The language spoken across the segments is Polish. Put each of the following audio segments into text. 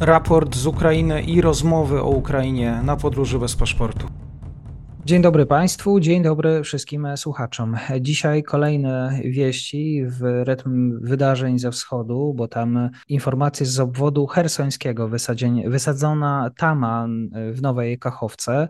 raport z Ukrainy i rozmowy o Ukrainie na podróży bez paszportu. Dzień dobry Państwu, dzień dobry wszystkim słuchaczom. Dzisiaj kolejne wieści w rytm wydarzeń ze wschodu, bo tam informacje z obwodu hersońskiego, wysadzona tama w Nowej Kachowce.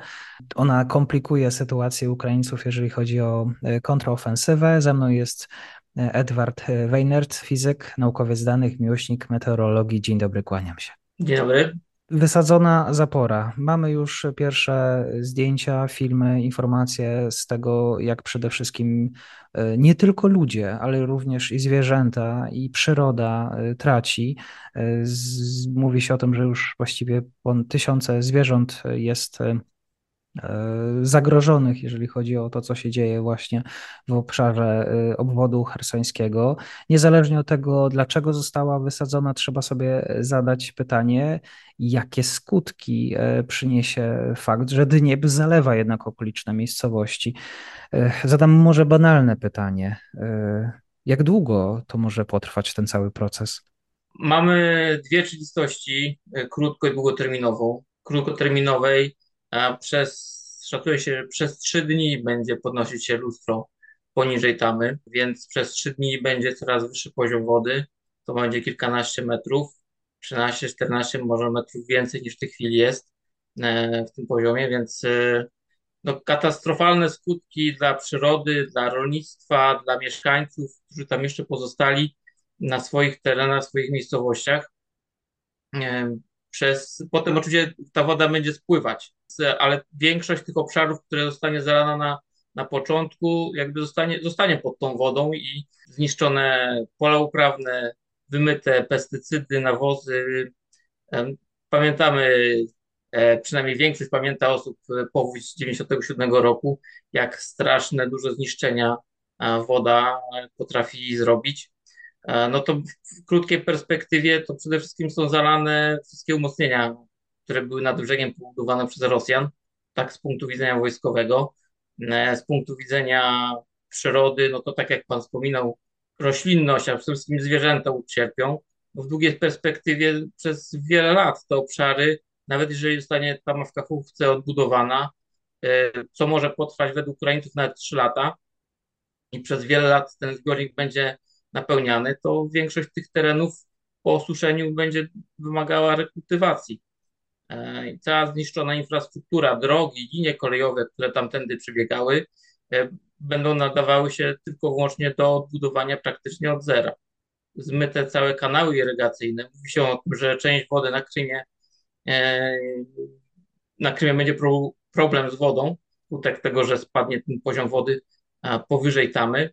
Ona komplikuje sytuację Ukraińców, jeżeli chodzi o kontrofensywę. Ze mną jest Edward Weinert, fizyk, naukowiec danych, miłośnik meteorologii. Dzień dobry, kłaniam się. Dzień dobry. Wysadzona zapora. Mamy już pierwsze zdjęcia, filmy, informacje z tego, jak przede wszystkim e, nie tylko ludzie, ale również i zwierzęta, i przyroda e, traci. E, mówi się o tym, że już właściwie tysiące zwierząt jest zagrożonych, jeżeli chodzi o to, co się dzieje właśnie w obszarze e, obwodu hersońskiego. Niezależnie od tego, dlaczego została wysadzona, trzeba sobie zadać pytanie, jakie skutki e, przyniesie fakt, że Dniepr zalewa jednak okoliczne miejscowości. Zadam może banalne pytanie. Jak długo to może potrwać ten cały proces? Mamy dwie czystości, krótko i długoterminową. Krótkoterminowej przez, szacuje się, że przez trzy dni będzie podnosić się lustro poniżej tamy, więc przez trzy dni będzie coraz wyższy poziom wody. To będzie kilkanaście metrów, 13-14 może metrów więcej niż w tej chwili jest e, w tym poziomie, więc e, no, katastrofalne skutki dla przyrody, dla rolnictwa, dla mieszkańców, którzy tam jeszcze pozostali na swoich terenach, swoich miejscowościach. E, przez, potem oczywiście ta woda będzie spływać, ale większość tych obszarów, które zostanie zalana na, na początku, jakby zostanie, zostanie pod tą wodą i zniszczone pola uprawne, wymyte pestycydy, nawozy. Pamiętamy, e, przynajmniej większość pamięta osób powódź z 97 roku, jak straszne, duże zniszczenia woda potrafi zrobić. E, no to w krótkiej perspektywie to przede wszystkim są zalane wszystkie umocnienia, które były nad brzegiem pobudowane przez Rosjan, tak z punktu widzenia wojskowego. E, z punktu widzenia przyrody, no to tak jak Pan wspominał, roślinność, a przede wszystkim zwierzęta ucierpią. W długiej perspektywie przez wiele lat te obszary, nawet jeżeli zostanie tam w Kachówce odbudowana, e, co może potrwać według Ukraińców nawet 3 lata i przez wiele lat ten zbiornik będzie napełniany, to większość tych terenów po osuszeniu będzie wymagała rekultywacji. E, cała zniszczona infrastruktura, drogi, linie kolejowe, które tamtędy przebiegały, e, będą nadawały się tylko wyłącznie do odbudowania praktycznie od zera. Zmyte całe kanały irygacyjne. Mówi się o tym, że część wody na Krymie, e, na Krymie będzie problem z wodą, skutek tego, że spadnie ten poziom wody powyżej tamy,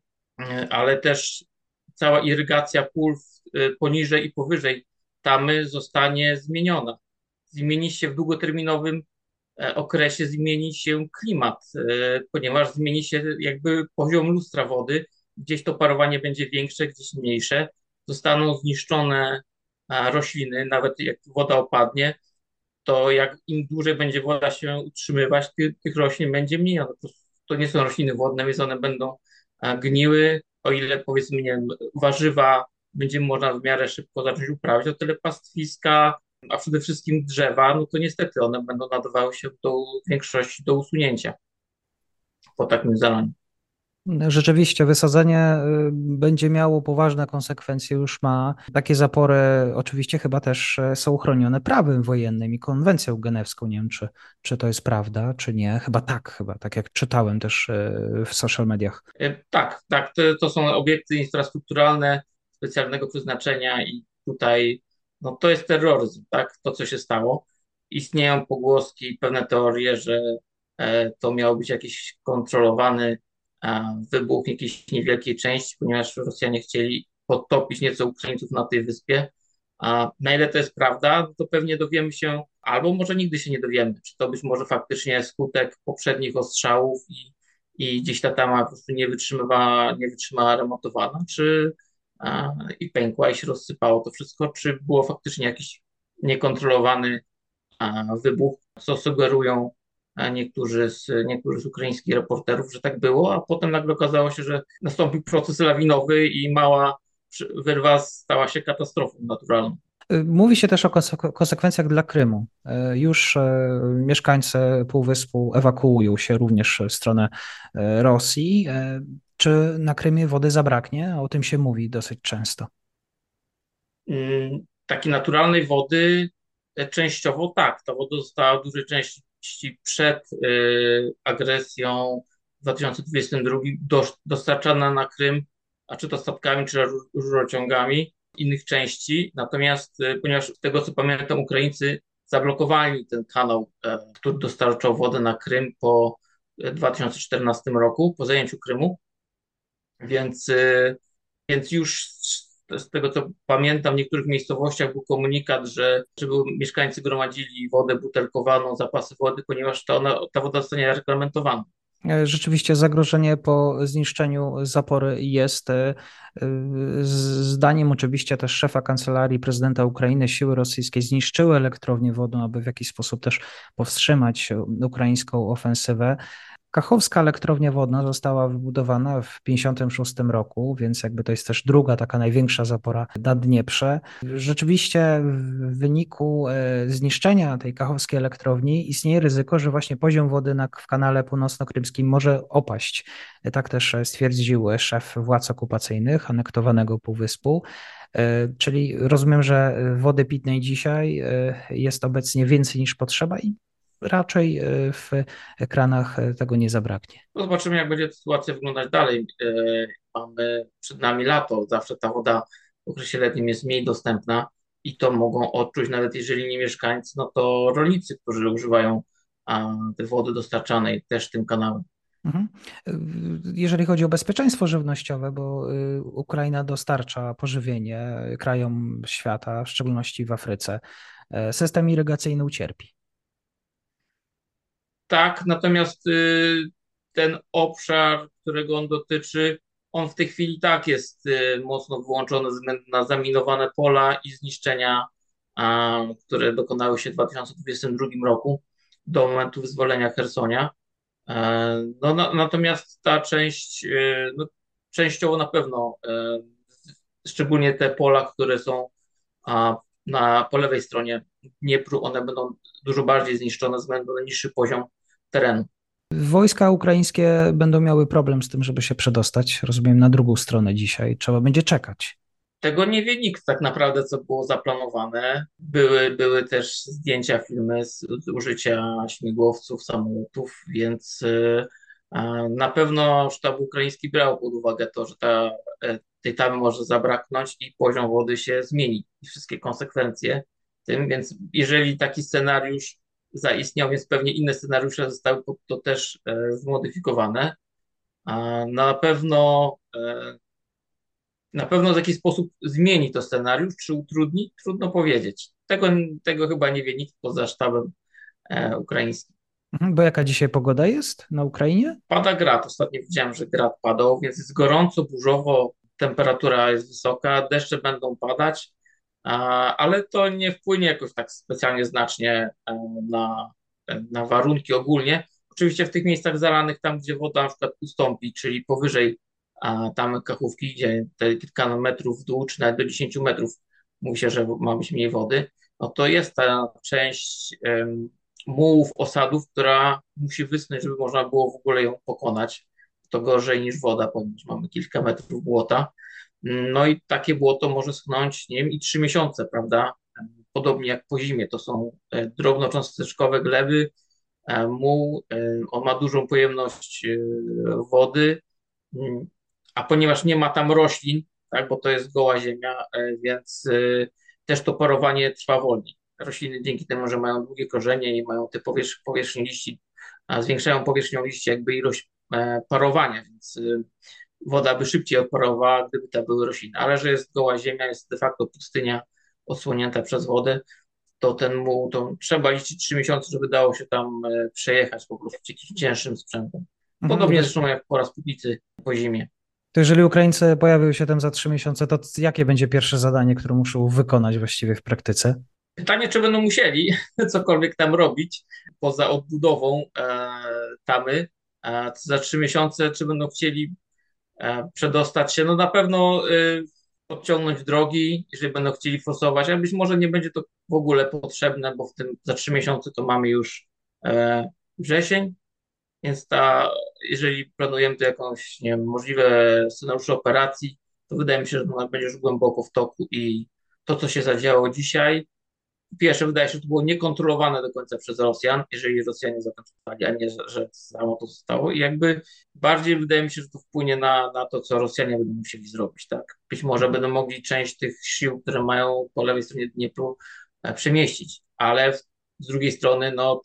ale też cała irygacja pól poniżej i powyżej tamy zostanie zmieniona. Zmieni się w długoterminowym e, okresie, zmieni się klimat, e, ponieważ zmieni się jakby poziom lustra wody. Gdzieś to parowanie będzie większe, gdzieś mniejsze. Zostaną zniszczone rośliny, nawet jak woda opadnie, to jak im dłużej będzie woda się utrzymywać, tych, tych roślin będzie mniej. To nie są rośliny wodne, więc one będą gniły, o ile powiedzmy, nie wiem, warzywa będzie można w miarę szybko zacząć uprawiać, o tyle pastwiska, a przede wszystkim drzewa, no to niestety one będą nadawały się do większości do usunięcia po takim zalaniu. Rzeczywiście, wysadzenie y, będzie miało poważne konsekwencje, już ma. Takie zapory oczywiście chyba też e, są chronione prawem wojennym i konwencją genewską. Nie wiem, czy, czy to jest prawda, czy nie. Chyba tak, chyba tak jak czytałem też e, w social mediach. E, tak, tak. To, to są obiekty infrastrukturalne specjalnego przeznaczenia i tutaj no, to jest terroryzm, tak? To, co się stało. Istnieją pogłoski, pewne teorie, że to miał być jakiś kontrolowany wybuch jakiejś niewielkiej części, ponieważ Rosjanie chcieli podtopić nieco Ukraińców na tej wyspie. A na ile to jest prawda, to pewnie dowiemy się, albo może nigdy się nie dowiemy, czy to być może faktycznie skutek poprzednich ostrzałów i, i gdzieś ta tama po prostu nie wytrzymywała, nie wytrzymała remontowana, czy i pękła i się rozsypało to wszystko, czy było faktycznie jakiś niekontrolowany wybuch, co sugerują niektórzy z, niektórzy z ukraińskich reporterów, że tak było, a potem nagle okazało się, że nastąpił proces lawinowy i mała wyrwa stała się katastrofą naturalną. Mówi się też o konsekwencjach dla Krymu. Już mieszkańcy Półwyspu ewakuują się również w stronę Rosji. Czy na Krymie wody zabraknie? O tym się mówi dosyć często. Mm, takiej naturalnej wody e, częściowo tak. Ta woda została w dużej części przed y, agresją w 2022 dostarczana na Krym, a czy to statkami, czy rurociągami innych części. Natomiast y, ponieważ z tego co pamiętam, Ukraińcy zablokowali ten kanał, e, który dostarczał wodę na Krym po 2014 roku, po zajęciu Krymu, więc, y, więc już z tego co pamiętam, w niektórych miejscowościach był komunikat, że żeby mieszkańcy gromadzili wodę butelkowaną, zapasy wody, ponieważ ta, ona, ta woda zostanie reglamentowana. E, rzeczywiście zagrożenie po zniszczeniu zapory jest. E, zdaniem oczywiście też szefa kancelarii prezydenta Ukrainy siły rosyjskie zniszczyły elektrownię wodną, aby w jakiś sposób też powstrzymać ukraińską ofensywę. Kachowska elektrownia wodna została wybudowana w 1956 roku, więc jakby to jest też druga taka największa zapora na Dnieprze. Rzeczywiście w wyniku e, zniszczenia tej kachowskiej elektrowni istnieje ryzyko, że właśnie poziom wody na, w kanale północno-krymskim może opaść. Tak też stwierdził szef władz okupacyjnych anektowanego półwyspu. E, czyli rozumiem, że wody pitnej dzisiaj e, jest obecnie więcej niż potrzeba i raczej e, w ekranach e, tego nie zabraknie. No zobaczymy, jak będzie sytuacja wyglądać dalej. E, mamy przed nami lato, zawsze ta woda w okresie letnim jest mniej dostępna i to mogą odczuć nawet jeżeli nie mieszkańcy, no to rolnicy, którzy używają tej wody dostarczanej też tym kanałem. Mhm. Jeżeli chodzi o bezpieczeństwo żywnościowe, bo Ukraina dostarcza pożywienie krajom świata, w szczególności w Afryce, system irygacyjny ucierpi. Tak, natomiast y, ten obszar, którego on dotyczy, on w tej chwili tak jest y, mocno wyłączony na zaminowane pola i zniszczenia, które dokonały się w 2022 roku do momentu wyzwolenia Hersonia. E, no, natomiast ta część, y, no, częściowo na pewno, e, szczególnie te pola, które są na, po lewej stronie Dniepru, one będą dużo bardziej zniszczone ze względu na niższy poziom terenu. Wojska ukraińskie będą miały problem z tym, żeby się przedostać, rozumiem, na drugą stronę dzisiaj. Trzeba będzie czekać. Tego nie wie nikt tak naprawdę, co było zaplanowane. Były, były też zdjęcia, filmy z, z użycia śmigłowców, samolotów, więc y, na pewno sztab ukraiński brał pod uwagę to, że ta, e, tej tamy może zabraknąć i poziom wody się zmieni i wszystkie konsekwencje tym, więc jeżeli taki scenariusz zaistniał, więc pewnie inne scenariusze zostały to też e, zmodyfikowane. Na pewno e, na pewno w jakiś sposób zmieni to scenariusz, czy utrudni, trudno powiedzieć. Tego, tego chyba nie wie nikt poza sztabem e, ukraińskim. Mhm, bo jaka dzisiaj pogoda jest na Ukrainie? Pada grad. Ostatnio widziałem, że grad padał, więc jest gorąco, burzowo, temperatura jest wysoka, deszcze będą padać ale to nie wpłynie jakoś tak specjalnie znacznie e, na, na warunki ogólnie. Oczywiście w tych miejscach zalanych, tam gdzie woda na przykład ustąpi, czyli powyżej tam kachówki, gdzie te kilka metrów w dół, czy nawet do 10 metrów mówi się, że ma być mniej wody, no to jest ta część mułów, osadów, która musi wysnąć, żeby można było w ogóle ją pokonać. To gorzej niż woda, ponieważ mamy kilka metrów błota. No i takie błoto może schnąć, nie wiem, i trzy miesiące, prawda? Podobnie jak po zimie, to są e, drobnocząsteczkowe gleby, e, muł, e, on ma dużą pojemność wody, mm, a ponieważ nie ma tam roślin, tak, bo to jest goła ziemia, więc też to parowanie trwa wolniej. Rośliny dzięki temu, że mają długie korzenie i mają te powierz powierzchnie liści, zwiększają powierzchnią liści jakby ilość parowania, więc woda by szybciej odparowała, gdyby to były rośliny. Ale że jest goła ziemia, jest de facto pustynia odsłonięta przez wodę, to ten muł, to trzeba liczyć trzy miesiące, żeby dało się tam e, przejechać po prostu jakimś cięższym sprzętem. Mhm. Podobnie mhm. zresztą jak po raz Sputnicy po zimie. To jeżeli Ukraińcy pojawią się tam za trzy miesiące, to jakie będzie pierwsze zadanie, które muszą wykonać właściwie w praktyce? Pytanie, czy będą musieli cokolwiek tam robić poza odbudową e, tamy. E, za trzy miesiące, czy będą chcieli przedostać się. No na pewno y, podciągnąć drogi, jeżeli będą chcieli forsować, a być może nie będzie to w ogóle potrzebne, bo w tym za trzy miesiące to mamy już e, wrzesień, więc ta, jeżeli planujemy to jakąś, nie wiem, możliwe scenariusze operacji, to wydaje mi się, że ona będzie już głęboko w toku i to, co się zadziało dzisiaj, pierwsze wydaje się, że to było niekontrolowane do końca przez Rosjan, jeżeli Rosjanie zakończyli, a nie, że, że samo to zostało i jakby bardziej wydaje mi się, że to wpłynie na, na to, co Rosjanie będą musieli zrobić, tak. Być może będą mogli część tych sił, które mają po lewej stronie Dniepru e, przemieścić, ale z drugiej strony, no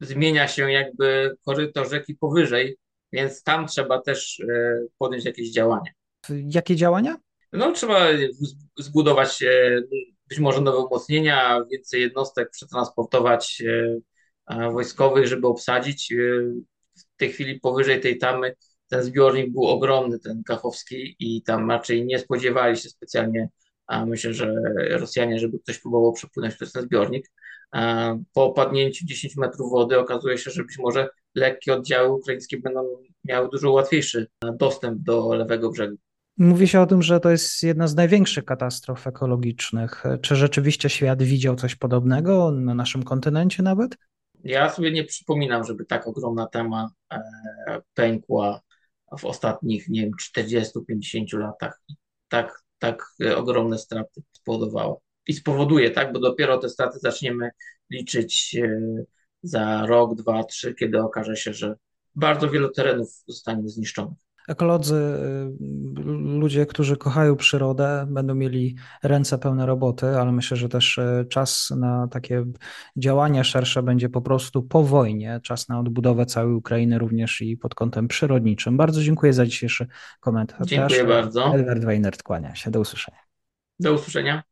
zmienia się jakby koryto rzeki powyżej, więc tam trzeba też e, podjąć jakieś działania. Jakie działania? No, trzeba zbudować e, być może nowe umocnienia, więcej jednostek przetransportować e, wojskowych, żeby obsadzić. W tej chwili powyżej tej tamy ten zbiornik był ogromny, ten Kachowski, i tam raczej nie spodziewali się specjalnie, a myślę, że Rosjanie, żeby ktoś próbował przepłynąć przez ten zbiornik. Po opadnięciu 10 metrów wody okazuje się, że być może lekkie oddziały ukraińskie będą miały dużo łatwiejszy dostęp do lewego brzegu. Mówi się o tym, że to jest jedna z największych katastrof ekologicznych. Czy rzeczywiście świat widział coś podobnego na naszym kontynencie nawet? Ja sobie nie przypominam, żeby tak ogromna tema e, pękła w ostatnich, nie wiem, 40-50 latach tak, tak ogromne straty spowodowała i spowoduje, tak, bo dopiero te straty zaczniemy liczyć e, za rok, dwa, trzy, kiedy okaże się, że bardzo wiele terenów zostanie zniszczonych. Ekolodzy, y, ludzie, którzy kochają przyrodę, będą mieli ręce pełne roboty, ale myślę, że też y, czas na takie działania szersze będzie po prostu po wojnie, czas na odbudowę całej Ukrainy również i pod kątem przyrodniczym. Bardzo dziękuję za dzisiejszy komentarz. Dziękuję bardzo. Edward Weinert kłania się. Do usłyszenia. Do usłyszenia.